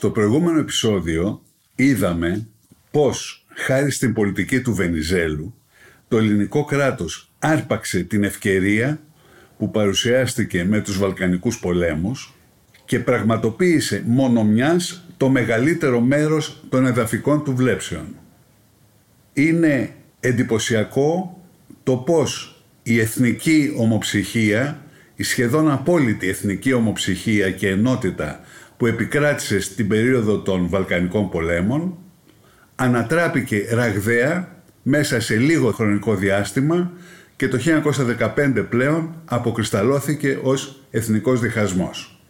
Στο προηγούμενο επεισόδιο είδαμε πώς χάρη στην πολιτική του Βενιζέλου το ελληνικό κράτος άρπαξε την ευκαιρία που παρουσιάστηκε με τους Βαλκανικούς πολέμους και πραγματοποίησε μόνο μιας το μεγαλύτερο μέρος των εδαφικών του βλέψεων. Είναι εντυπωσιακό το πώς η εθνική ομοψυχία, η σχεδόν απόλυτη εθνική ομοψυχία και ενότητα που επικράτησε στην περίοδο των Βαλκανικών πολέμων ανατράπηκε ραγδαία μέσα σε λίγο χρονικό διάστημα και το 1915 πλέον αποκρισταλώθηκε ως εθνικός διχασμός.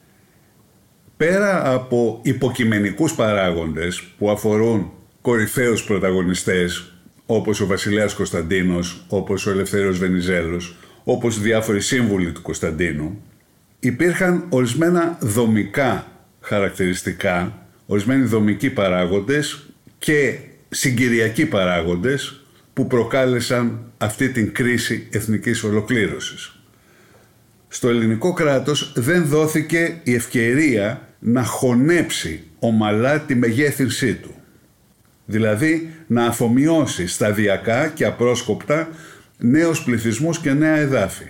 Πέρα από υποκειμενικούς παράγοντες που αφορούν κορυφαίους πρωταγωνιστές όπως ο Βασιλέας Κωνσταντίνος, όπως ο Ελευθέριος Βενιζέλος, όπως διάφοροι σύμβουλοι του Κωνσταντίνου, υπήρχαν ορισμένα δομικά χαρακτηριστικά, ορισμένοι δομικοί παράγοντες και συγκυριακοί παράγοντες που προκάλεσαν αυτή την κρίση εθνικής ολοκλήρωσης. Στο ελληνικό κράτος δεν δόθηκε η ευκαιρία να χωνέψει ομαλά τη μεγέθυνσή του. Δηλαδή να αφομοιώσει σταδιακά και απρόσκοπτα νέους πληθυσμούς και νέα εδάφη.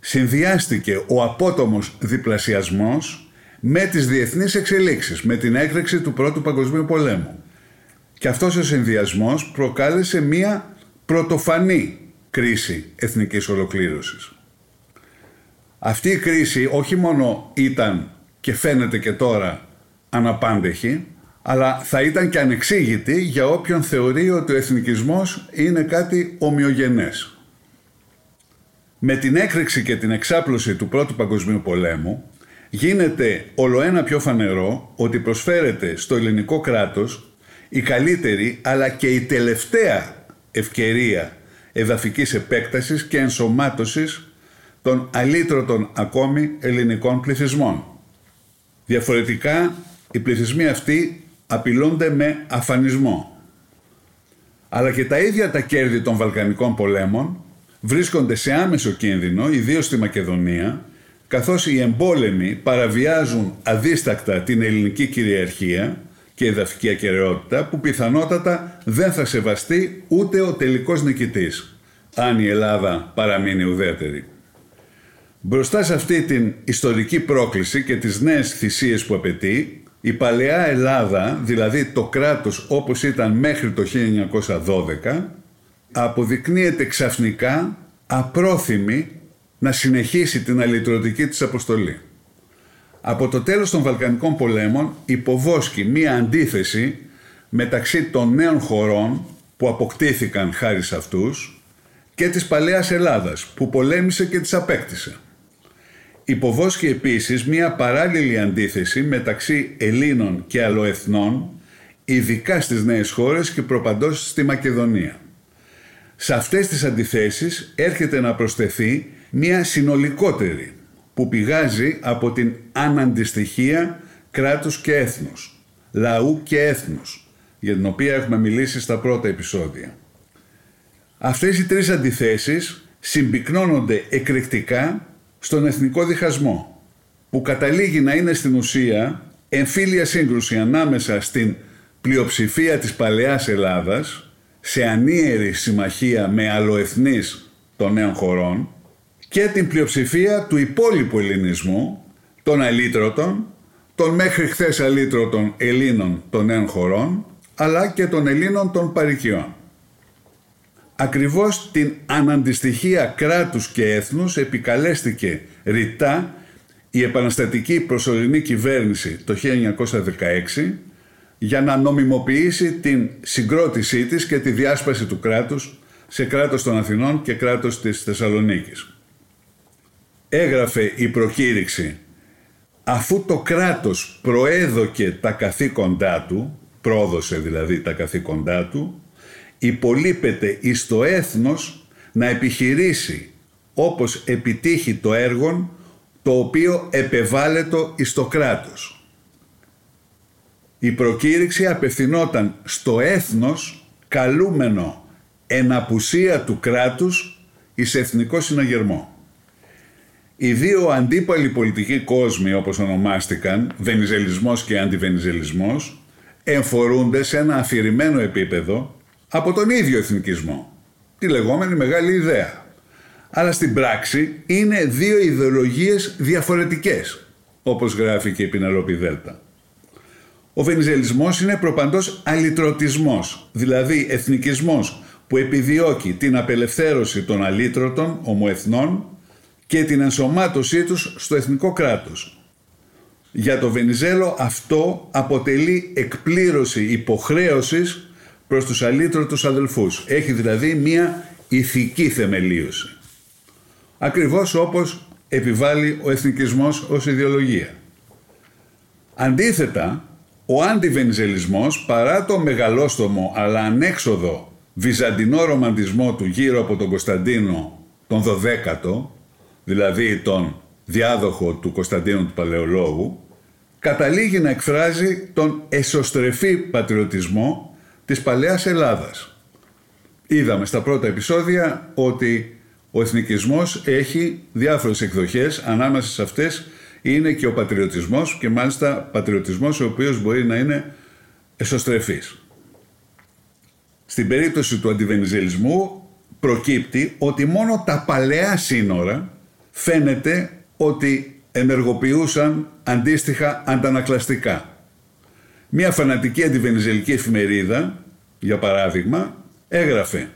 Συνδυάστηκε ο απότομος διπλασιασμός με τις διεθνείς εξελίξεις, με την έκρηξη του Πρώτου Παγκοσμίου Πολέμου. Και αυτός ο συνδυασμός προκάλεσε μία πρωτοφανή κρίση εθνικής ολοκλήρωσης. Αυτή η κρίση όχι μόνο ήταν και φαίνεται και τώρα αναπάντεχη, αλλά θα ήταν και ανεξήγητη για όποιον θεωρεί ότι ο εθνικισμός είναι κάτι ομοιογενές. Με την έκρηξη και την εξάπλωση του Πρώτου Παγκοσμίου Πολέμου, γίνεται ολοένα πιο φανερό ότι προσφέρεται στο ελληνικό κράτος η καλύτερη αλλά και η τελευταία ευκαιρία εδαφικής επέκτασης και ενσωμάτωσης των αλήτρωτων ακόμη ελληνικών πληθυσμών. Διαφορετικά, οι πληθυσμοί αυτοί απειλούνται με αφανισμό. Αλλά και τα ίδια τα κέρδη των Βαλκανικών πολέμων βρίσκονται σε άμεσο κίνδυνο, ιδίως στη Μακεδονία, καθώς οι εμπόλεμοι παραβιάζουν αδίστακτα την ελληνική κυριαρχία και εδαφική ακαιρεότητα που πιθανότατα δεν θα σεβαστεί ούτε ο τελικός νικητής, αν η Ελλάδα παραμείνει ουδέτερη. Μπροστά σε αυτή την ιστορική πρόκληση και τις νέες θυσίες που απαιτεί, η παλαιά Ελλάδα, δηλαδή το κράτος όπως ήταν μέχρι το 1912, αποδεικνύεται ξαφνικά απρόθυμη να συνεχίσει την αλυτρωτική της αποστολή. Από το τέλος των Βαλκανικών πολέμων υποβόσκει μία αντίθεση μεταξύ των νέων χωρών που αποκτήθηκαν χάρη σε αυτούς και της παλαιάς Ελλάδας που πολέμησε και τις απέκτησε. Υποβόσκει επίσης μία παράλληλη αντίθεση μεταξύ Ελλήνων και αλλοεθνών ειδικά στις νέες χώρες και προπαντός στη Μακεδονία. Σε αυτές τις αντιθέσεις έρχεται να προσθεθεί μία συνολικότερη που πηγάζει από την αναντιστοιχία κράτους και έθνους, λαού και έθνους, για την οποία έχουμε μιλήσει στα πρώτα επεισόδια. Αυτές οι τρεις αντιθέσεις συμπυκνώνονται εκρηκτικά στον εθνικό διχασμό. που καταλήγει να είναι στην ουσία εμφύλια σύγκρουση ανάμεσα στην πλειοψηφία της παλαιάς Ελλάδας σε ανίερη συμμαχία με αλλοεθνείς των νέων χωρών και την πλειοψηφία του υπόλοιπου ελληνισμού, των αλήτρωτων, των μέχρι χθες αλήτρωτων Ελλήνων των νέων χωρών, αλλά και των Ελλήνων των παρικιών. Ακριβώς την αναντιστοιχία κράτους και έθνους επικαλέστηκε ρητά η επαναστατική προσωρινή κυβέρνηση το 1916 για να νομιμοποιήσει την συγκρότησή της και τη διάσπαση του κράτους σε κράτος των Αθηνών και κράτος της Θεσσαλονίκης. Έγραφε η προκήρυξη αφού το κράτος προέδοκε τα καθήκοντά του, πρόδωσε δηλαδή τα καθήκοντά του, υπολείπεται εις το έθνος να επιχειρήσει όπως επιτύχει το έργο το οποίο επεβάλλεται εις το κράτος. Η προκήρυξη απευθυνόταν στο έθνος καλούμενο εν απουσία του κράτους εις εθνικό συναγερμό. Οι δύο αντίπαλοι πολιτικοί κόσμοι όπως ονομάστηκαν, βενιζελισμός και αντιβενιζελισμός, εμφορούνται σε ένα αφηρημένο επίπεδο από τον ίδιο εθνικισμό, τη λεγόμενη μεγάλη ιδέα. Αλλά στην πράξη είναι δύο ιδεολογίες διαφορετικές, όπως γράφει και η Πινελόπη Δέλτα. Ο βενιζελισμός είναι προπαντός αλυτρωτισμός, δηλαδή εθνικισμός που επιδιώκει την απελευθέρωση των αλύτρωτων ομοεθνών και την ενσωμάτωσή τους στο εθνικό κράτος. Για το Βενιζέλο αυτό αποτελεί εκπλήρωση υποχρέωσης προς τους αλήτρωτους αδελφούς. Έχει δηλαδή μία ηθική θεμελίωση. Ακριβώς όπως επιβάλλει ο εθνικισμός ως ιδεολογία. Αντίθετα, ο αντιβενιζελισμός παρά το μεγαλόστομο αλλά ανέξοδο βυζαντινό ρομαντισμό του γύρω από τον Κωνσταντίνο τον 12ο, δηλαδή τον διάδοχο του Κωνσταντίνου του Παλαιολόγου, καταλήγει να εκφράζει τον εσωστρεφή πατριωτισμό της παλαιάς Ελλάδας. Είδαμε στα πρώτα επεισόδια ότι ο εθνικισμός έχει διάφορες εκδοχές, ανάμεσα σε αυτές είναι και ο πατριωτισμός και μάλιστα πατριωτισμός ο οποίος μπορεί να είναι εσωστρεφής. Στην περίπτωση του αντιβενιζελισμού προκύπτει ότι μόνο τα παλαιά σύνορα φαίνεται ότι ενεργοποιούσαν αντίστοιχα αντανακλαστικά. Μία φανατική αντιβενιζελική εφημερίδα, για παράδειγμα, έγραφε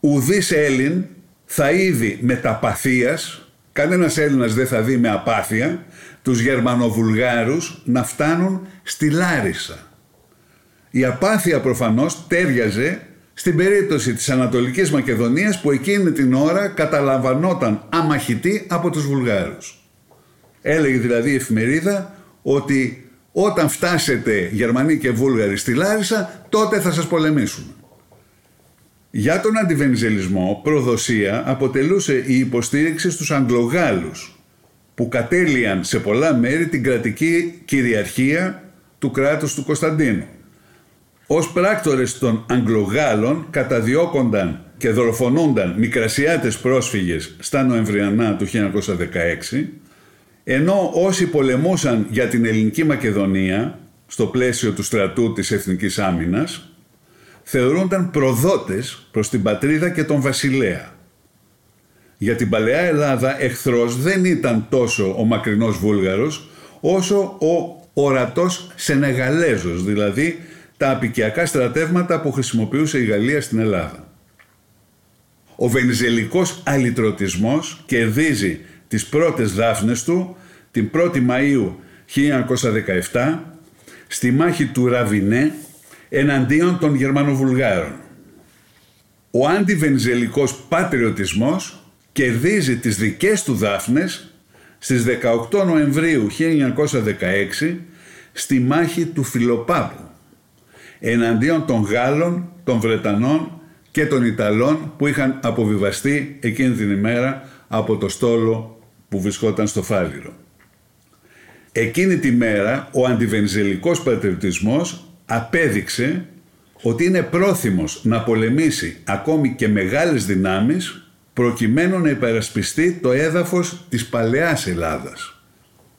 «Ουδής Έλλην θα είδει με ταπαθίας, κανένας Έλληνας δεν θα δει με απάθεια, τους Γερμανοβουλγάρους να φτάνουν στη Λάρισα». Η απάθεια προφανώς τέριαζε στην περίπτωση της Ανατολικής Μακεδονίας που εκείνη την ώρα καταλαμβανόταν αμαχητή από τους Βουλγάρους. Έλεγε δηλαδή η εφημερίδα ότι όταν φτάσετε Γερμανοί και Βούλγαροι στη Λάρισα τότε θα σας πολεμήσουν. Για τον αντιβενιζελισμό προδοσία αποτελούσε η υποστήριξη στους Αγγλογάλους που κατέλειαν σε πολλά μέρη την κρατική κυριαρχία του κράτους του Κωνσταντίνου. Ως πράκτορες των Αγγλογάλων καταδιώκονταν και δολοφονούνταν μικρασιάτες πρόσφυγες στα Νοεμβριανά του 1916, ενώ όσοι πολεμούσαν για την ελληνική Μακεδονία, στο πλαίσιο του στρατού της Εθνικής Άμυνας, θεωρούνταν προδότες προς την πατρίδα και τον βασιλέα. Για την παλαιά Ελλάδα εχθρός δεν ήταν τόσο ο μακρινός Βούλγαρος, όσο ο ορατός Σενεγαλέζος, δηλαδή τα απικιακά στρατεύματα που χρησιμοποιούσε η Γαλλία στην Ελλάδα. Ο βενιζελικός αλυτρωτισμός κερδίζει τις πρώτες δάφνες του την 1η Μαΐου 1917 στη μάχη του Ραβινέ εναντίον των Γερμανοβουλγάρων. Ο αντιβενιζελικός πατριωτισμός κερδίζει τις δικές του δάφνες στις 18 Νοεμβρίου 1916 στη μάχη του Φιλοπάπου εναντίον των Γάλλων, των Βρετανών και των Ιταλών που είχαν αποβιβαστεί εκείνη την ημέρα από το στόλο που βρισκόταν στο Φάληρο. Εκείνη τη μέρα ο αντιβενζελικός πατριωτισμός απέδειξε ότι είναι πρόθυμος να πολεμήσει ακόμη και μεγάλες δυνάμεις προκειμένου να υπερασπιστεί το έδαφος της παλαιάς Ελλάδας.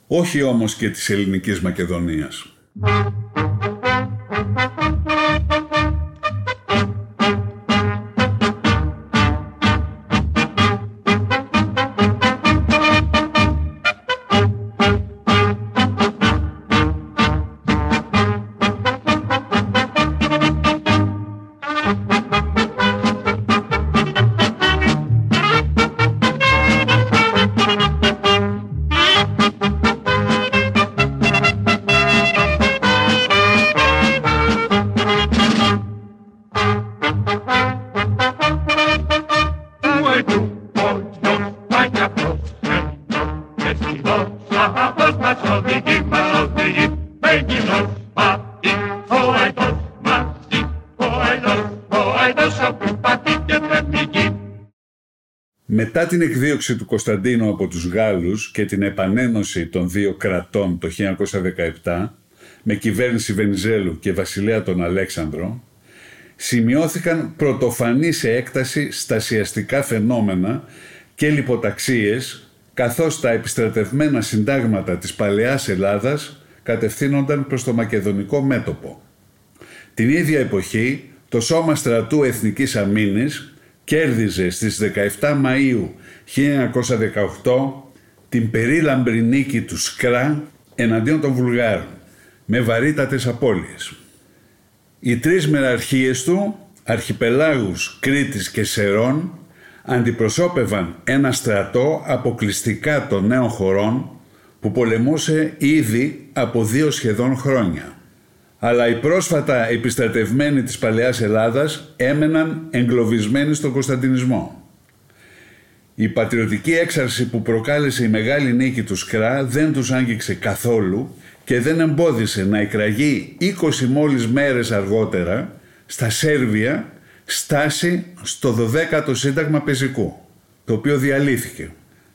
όχι όμως και της ελληνικής Μακεδονίας. Την εκδίωξη του Κωνσταντίνου από τους Γάλλους και την επανένωση των δύο κρατών το 1917 με κυβέρνηση Βενιζέλου και βασιλέα τον Αλέξανδρο, σημειώθηκαν πρωτοφανής σε έκταση στασιαστικά φαινόμενα και λιποταξίες καθώς τα επιστρατευμένα συντάγματα της παλαιάς Ελλάδας κατευθύνονταν προς το μακεδονικό μέτωπο. Την ίδια εποχή το Σώμα Στρατού Εθνικής Αμήνης κέρδιζε στις 17 Μαΐου 1918 την περίλαμπρη νίκη του Σκρά εναντίον των Βουλγάρων με βαρύτατες απώλειες. Οι τρεις μεραρχίες του, αρχιπελάγους Κρήτης και Σερών, αντιπροσώπευαν ένα στρατό αποκλειστικά των νέων χωρών που πολεμούσε ήδη από δύο σχεδόν χρόνια αλλά οι πρόσφατα επιστρατευμένοι της παλαιάς Ελλάδας έμεναν εγκλωβισμένοι στον Κωνσταντινισμό. Η πατριωτική έξαρση που προκάλεσε η μεγάλη νίκη του Σκρά δεν τους άγγιξε καθόλου και δεν εμπόδισε να εκραγεί 20 μόλις μέρες αργότερα στα Σέρβια στάση στο 12ο Σύνταγμα Πεζικού, το οποίο διαλύθηκε,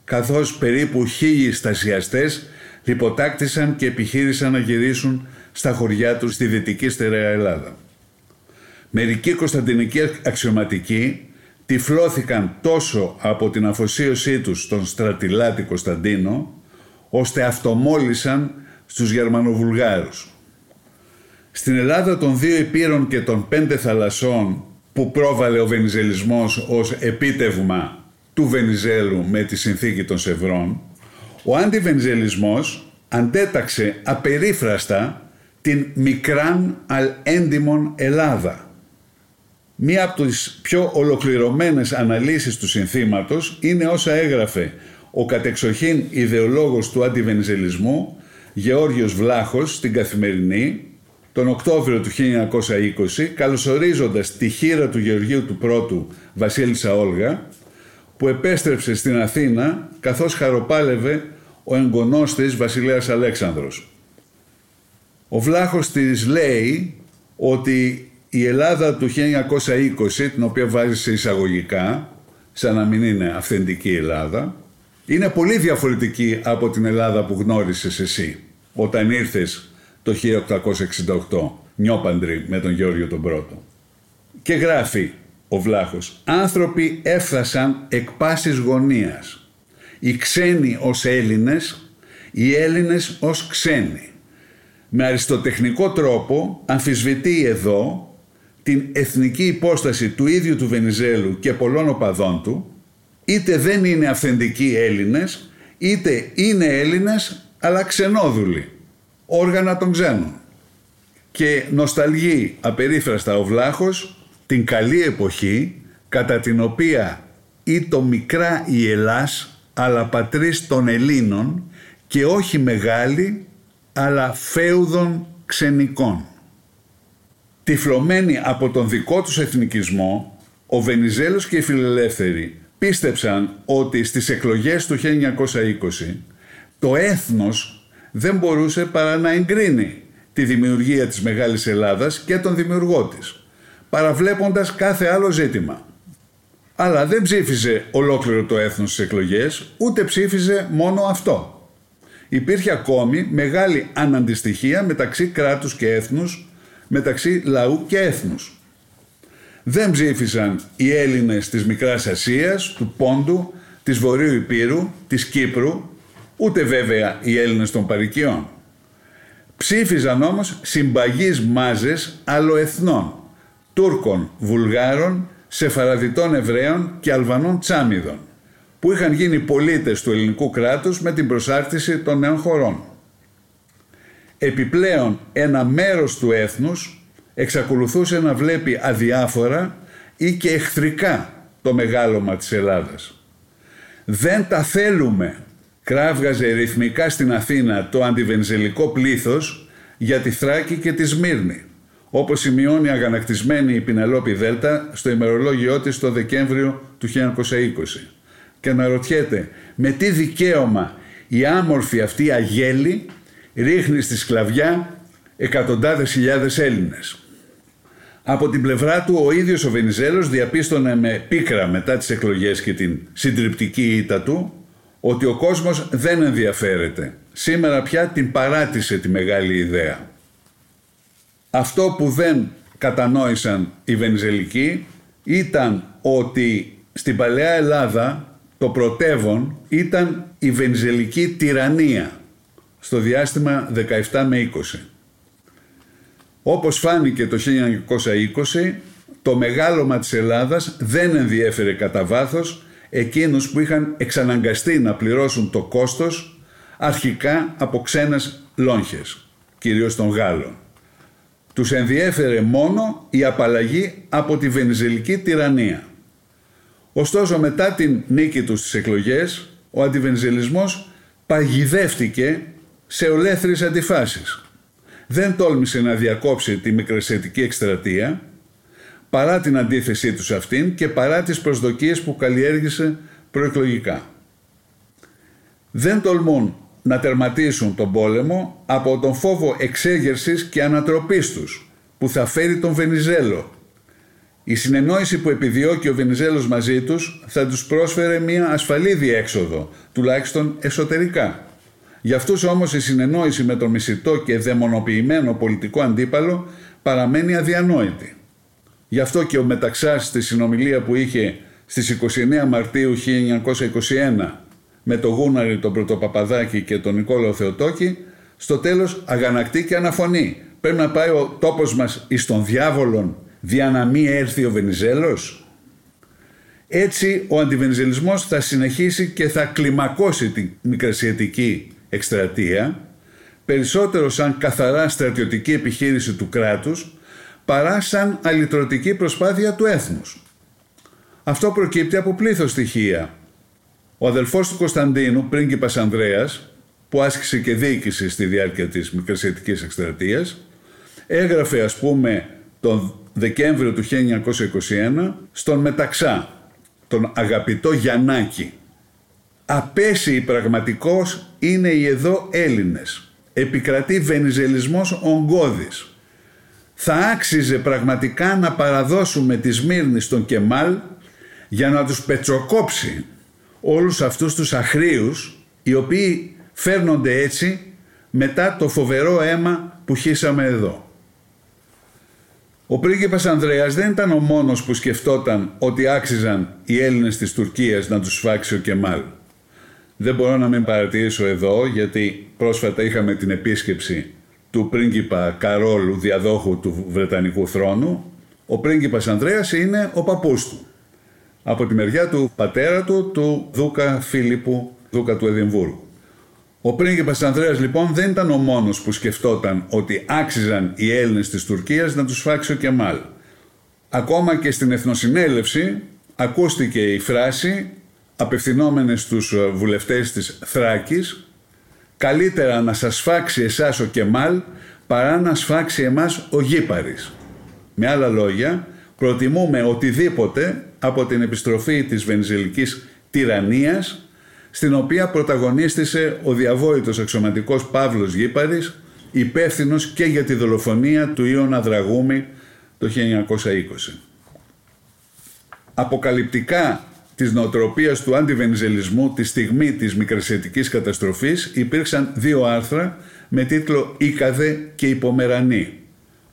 καθώς περίπου χίλιοι στασιαστές λιποτάκτησαν και επιχείρησαν να γυρίσουν στα χωριά τους στη Δυτική Στερεά Ελλάδα. Μερικοί κωνσταντινικοί αξιωματικοί τυφλώθηκαν τόσο από την αφοσίωσή τους στον στρατιλάτη Κωνσταντίνο, ώστε αυτομόλυσαν στους Γερμανοβουλγάρους. Στην Ελλάδα των δύο υπήρων και των πέντε θαλασσών που πρόβαλε ο Βενιζελισμός ως επίτευγμα του Βενιζέλου με τη συνθήκη των Σευρών, ο αντιβενιζελισμός αντέταξε απερίφραστα την μικράν αλ έντιμον Ελλάδα. Μία από τις πιο ολοκληρωμένες αναλύσεις του συνθήματος είναι όσα έγραφε ο κατεξοχήν ιδεολόγος του αντιβενιζελισμού Γεώργιος Βλάχος στην Καθημερινή τον Οκτώβριο του 1920 καλωσορίζοντας τη χείρα του Γεωργίου του Πρώτου Βασίλισσα Όλγα που επέστρεψε στην Αθήνα καθώς χαροπάλευε ο εγγονός της Βασιλέας Αλέξανδρος. Ο Βλάχος της λέει ότι η Ελλάδα του 1920, την οποία βάζει σε εισαγωγικά, σαν να μην είναι αυθεντική Ελλάδα, είναι πολύ διαφορετική από την Ελλάδα που γνώρισες εσύ όταν ήρθες το 1868, νιόπαντρη με τον Γεώργιο τον Πρώτο. Και γράφει ο Βλάχος, άνθρωποι έφτασαν εκ πάσης γωνίας. Οι ξένοι ως Έλληνες, οι Έλληνες ως ξένοι με αριστοτεχνικό τρόπο αμφισβητεί εδώ την εθνική υπόσταση του ίδιου του Βενιζέλου και πολλών οπαδών του, είτε δεν είναι αυθεντικοί Έλληνες, είτε είναι Έλληνες αλλά ξενόδουλοι, όργανα των ξένων. Και νοσταλγεί απερίφραστα ο Βλάχος την καλή εποχή κατά την οποία το μικρά η Ελλάς αλλά πατρίς των Ελλήνων και όχι μεγάλη αλλά φέουδων ξενικών. Τυφλωμένοι από τον δικό τους εθνικισμό, ο Βενιζέλος και οι φιλελεύθεροι πίστεψαν ότι στις εκλογές του 1920 το έθνος δεν μπορούσε παρά να εγκρίνει τη δημιουργία της Μεγάλης Ελλάδας και τον δημιουργό της, παραβλέποντας κάθε άλλο ζήτημα. Αλλά δεν ψήφιζε ολόκληρο το έθνος στις εκλογές, ούτε ψήφιζε μόνο αυτό υπήρχε ακόμη μεγάλη αναντιστοιχία μεταξύ κράτους και έθνους, μεταξύ λαού και έθνους. Δεν ψήφισαν οι Έλληνες της Μικράς Ασίας, του Πόντου, της Βορείου Υπήρου, της Κύπρου, ούτε βέβαια οι Έλληνες των παρικιών. Ψήφιζαν όμως συμπαγείς μάζες αλλοεθνών, Τούρκων, Βουλγάρων, Σεφαραδιτών Εβραίων και Αλβανών Τσάμιδων, που είχαν γίνει πολίτες του ελληνικού κράτους με την προσάρτηση των νέων χωρών. Επιπλέον ένα μέρος του έθνους εξακολουθούσε να βλέπει αδιάφορα ή και εχθρικά το μεγάλωμα της Ελλάδας. «Δεν τα θέλουμε», κράβγαζε ρυθμικά στην Αθήνα το αντιβενζελικό πλήθος για τη Θράκη και τη Σμύρνη, όπως σημειώνει αγανακτισμένη η Πινελόπη Δέλτα στο ημερολόγιό της το Δεκέμβριο του 1920. Και αναρωτιέται με τι δικαίωμα η άμορφη αυτή αγέλη ρίχνει στη σκλαβιά εκατοντάδες χιλιάδες Έλληνες; Από την πλευρά του ο ίδιος ο Βενιζέλος διαπίστωνε με πίκρα μετά τις εκλογές και την συντριπτική ήττα του ότι ο κόσμος δεν ενδιαφέρεται. Σήμερα πια την παράτησε τη μεγάλη ιδέα. Αυτό που δεν κατανόησαν οι Βενιζελικοί ήταν ότι στην Παλαιά Ελλάδα το πρωτεύον ήταν η Βενιζελική τυραννία στο διάστημα 17 με 20. Όπως φάνηκε το 1920, το μεγάλωμα της Ελλάδας δεν ενδιέφερε κατά βάθος εκείνους που είχαν εξαναγκαστεί να πληρώσουν το κόστος αρχικά από ξένες λόγχες, κυρίως των Γάλλων. Τους ενδιέφερε μόνο η απαλλαγή από τη βενιζελική τυραννία. Ωστόσο μετά την νίκη τους στις εκλογές, ο αντιβενιζελισμός παγιδεύτηκε σε ολέθριες αντιφάσεις. Δεν τόλμησε να διακόψει τη μικρασιατική εκστρατεία παρά την αντίθεσή τους σε αυτήν και παρά τις προσδοκίες που καλλιέργησε προεκλογικά. Δεν τολμούν να τερματίσουν τον πόλεμο από τον φόβο εξέγερσης και ανατροπής τους που θα φέρει τον Βενιζέλο. Η συνεννόηση που επιδιώκει ο Βενιζέλος μαζί τους θα τους πρόσφερε μια ασφαλή διέξοδο, τουλάχιστον εσωτερικά. Για αυτούς όμως η συνεννόηση με τον μισητό και δαιμονοποιημένο πολιτικό αντίπαλο παραμένει αδιανόητη. Γι' αυτό και ο Μεταξάς στη συνομιλία που είχε στις 29 Μαρτίου 1921 με τον Γούναρη, τον Πρωτοπαπαδάκη και τον Νικόλαο Θεοτόκη, στο τέλος αγανακτεί και αναφωνεί. Πρέπει να πάει ο τόπος μας εις τον διάβολον δια να μην έρθει ο Βενιζέλος. Έτσι ο αντιβενιζελισμός θα συνεχίσει και θα κλιμακώσει την μικρασιατική εκστρατεία περισσότερο σαν καθαρά στρατιωτική επιχείρηση του κράτους παρά σαν αλυτρωτική προσπάθεια του έθνους. Αυτό προκύπτει από πλήθος στοιχεία. Ο αδελφός του Κωνσταντίνου, πρίγκιπας Ανδρέας, που άσκησε και διοίκηση στη διάρκεια της μικρασιατικής εκστρατείας, έγραφε ας πούμε τον Δεκέμβριο του 1921 στον Μεταξά, τον αγαπητό Γιαννάκη. Απέσιοι πραγματικός είναι οι εδώ Έλληνες. Επικρατεί βενιζελισμός ογκώδης θα άξιζε πραγματικά να παραδώσουμε τη Σμύρνη στον Κεμάλ για να τους πετσοκόψει όλους αυτούς τους αχρίους οι οποίοι φέρνονται έτσι μετά το φοβερό αίμα που χύσαμε εδώ. Ο πρίγκιπας Ανδρέας δεν ήταν ο μόνος που σκεφτόταν ότι άξιζαν οι Έλληνες της Τουρκίας να τους σφάξει ο Κεμάλ. Δεν μπορώ να μην παρατηρήσω εδώ γιατί πρόσφατα είχαμε την επίσκεψη του πρίγκιπα Καρόλου, διαδόχου του Βρετανικού θρόνου, ο πρίγκιπας Ανδρέας είναι ο παππούς του. Από τη μεριά του πατέρα του, του Δούκα Φίλιππου, Δούκα του Εδιμβούργου. Ο πρίγκιπας Ανδρέας λοιπόν δεν ήταν ο μόνος που σκεφτόταν ότι άξιζαν οι Έλληνες της Τουρκίας να τους φάξει ο Κεμάλ. Ακόμα και στην Εθνοσυνέλευση ακούστηκε η φράση απευθυνόμενες στους βουλευτές της Θράκης καλύτερα να σας φάξει εσάς ο Κεμάλ παρά να σφάξει εμάς ο Γήπαρης. Με άλλα λόγια, προτιμούμε οτιδήποτε από την επιστροφή της βενζελικής τυραννίας στην οποία πρωταγωνίστησε ο διαβόητος αξιωματικός Παύλος Γήπαρης υπεύθυνος και για τη δολοφονία του Ιωνα Δραγούμη το 1920. Αποκαλυπτικά της νοοτροπίας του αντιβενιζελισμού τη στιγμή της μικρασιατικής καταστροφής υπήρξαν δύο άρθρα με τίτλο «Ήκαδε και υπομερανή»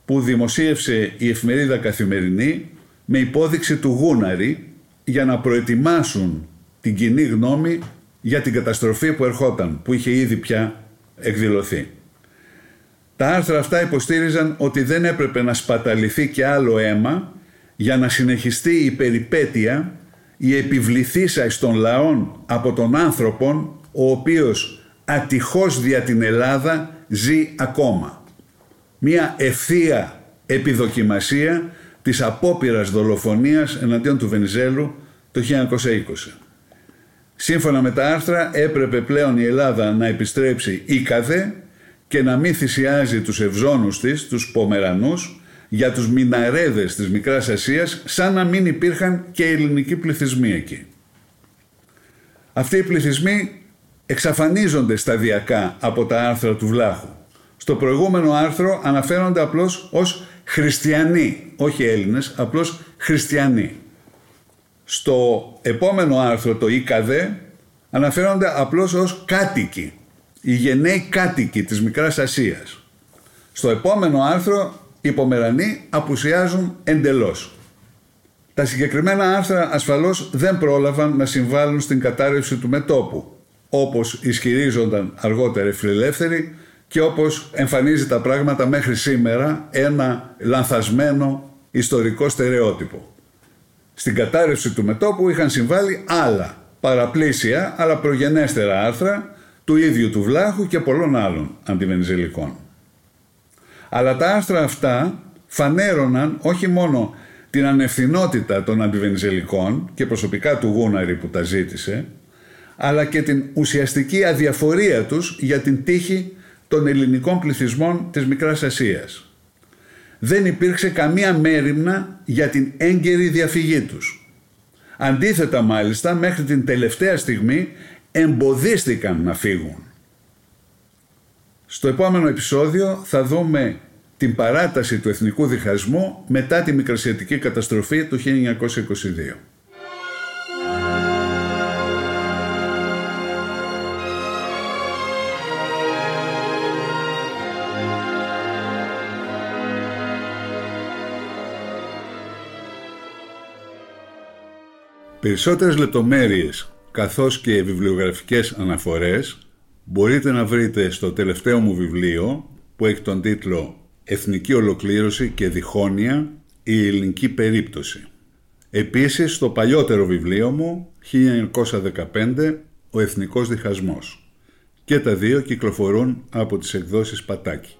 που δημοσίευσε η εφημερίδα Καθημερινή με υπόδειξη του Γούναρη για να προετοιμάσουν την κοινή γνώμη για την καταστροφή που ερχόταν, που είχε ήδη πια εκδηλωθεί. Τα άρθρα αυτά υποστήριζαν ότι δεν έπρεπε να σπαταληθεί και άλλο αίμα για να συνεχιστεί η περιπέτεια, η επιβληθήσα εις των λαών από τον άνθρωπον, ο οποίος ατυχώς δια την Ελλάδα ζει ακόμα. Μία ευθεία επιδοκιμασία της απόπειρας δολοφονίας εναντίον του Βενιζέλου το 1920. Σύμφωνα με τα άρθρα έπρεπε πλέον η Ελλάδα να επιστρέψει ήκαδε και να μην θυσιάζει τους ευζώνους της, τους Πομερανούς, για τους μιναρέδες της Μικράς Ασίας, σαν να μην υπήρχαν και ελληνικοί πληθυσμοί εκεί. Αυτοί οι πληθυσμοί εξαφανίζονται σταδιακά από τα άρθρα του Βλάχου. Στο προηγούμενο άρθρο αναφέρονται απλώς ως χριστιανοί, όχι Έλληνες, απλώς χριστιανοί. Στο επόμενο άρθρο, το ΙΚΑΔΕ, αναφέρονται απλώς ως κάτοικοι, οι γενναίοι κάτοικοι της Μικράς Ασίας. Στο επόμενο άρθρο οι Πομερανοί απουσιάζουν εντελώς. Τα συγκεκριμένα άρθρα ασφαλώς δεν πρόλαβαν να συμβάλλουν στην κατάρρευση του μετόπου, όπως ισχυρίζονταν αργότερα οι φιλελεύθεροι και όπως εμφανίζει τα πράγματα μέχρι σήμερα ένα λανθασμένο ιστορικό στερεότυπο. Στην κατάρρευση του μετόπου είχαν συμβάλει άλλα παραπλήσια αλλά προγενέστερα άρθρα του ίδιου του Βλάχου και πολλών άλλων αντιβενιζελικών. Αλλά τα άρθρα αυτά φανέρωναν όχι μόνο την ανευθυνότητα των αντιβενιζελικών και προσωπικά του Γούναρη που τα ζήτησε, αλλά και την ουσιαστική αδιαφορία τους για την τύχη των ελληνικών πληθυσμών της Μικράς Ασίας. Δεν υπήρξε καμία μέρημνα για την έγκαιρη διαφυγή τους. Αντίθετα μάλιστα μέχρι την τελευταία στιγμή εμποδίστηκαν να φύγουν. Στο επόμενο επεισόδιο θα δούμε την παράταση του εθνικού διχασμού μετά τη μικρασιατική καταστροφή του 1922. Περισσότερες λεπτομέρειες καθώς και βιβλιογραφικές αναφορές μπορείτε να βρείτε στο τελευταίο μου βιβλίο που έχει τον τίτλο «Εθνική Ολοκλήρωση και Διχόνοια, η ελληνική περίπτωση». Επίσης στο παλιότερο βιβλίο μου 1915 «Ο Εθνικός Διχασμός». Και τα δύο κυκλοφορούν από τις εκδόσεις Πατάκη.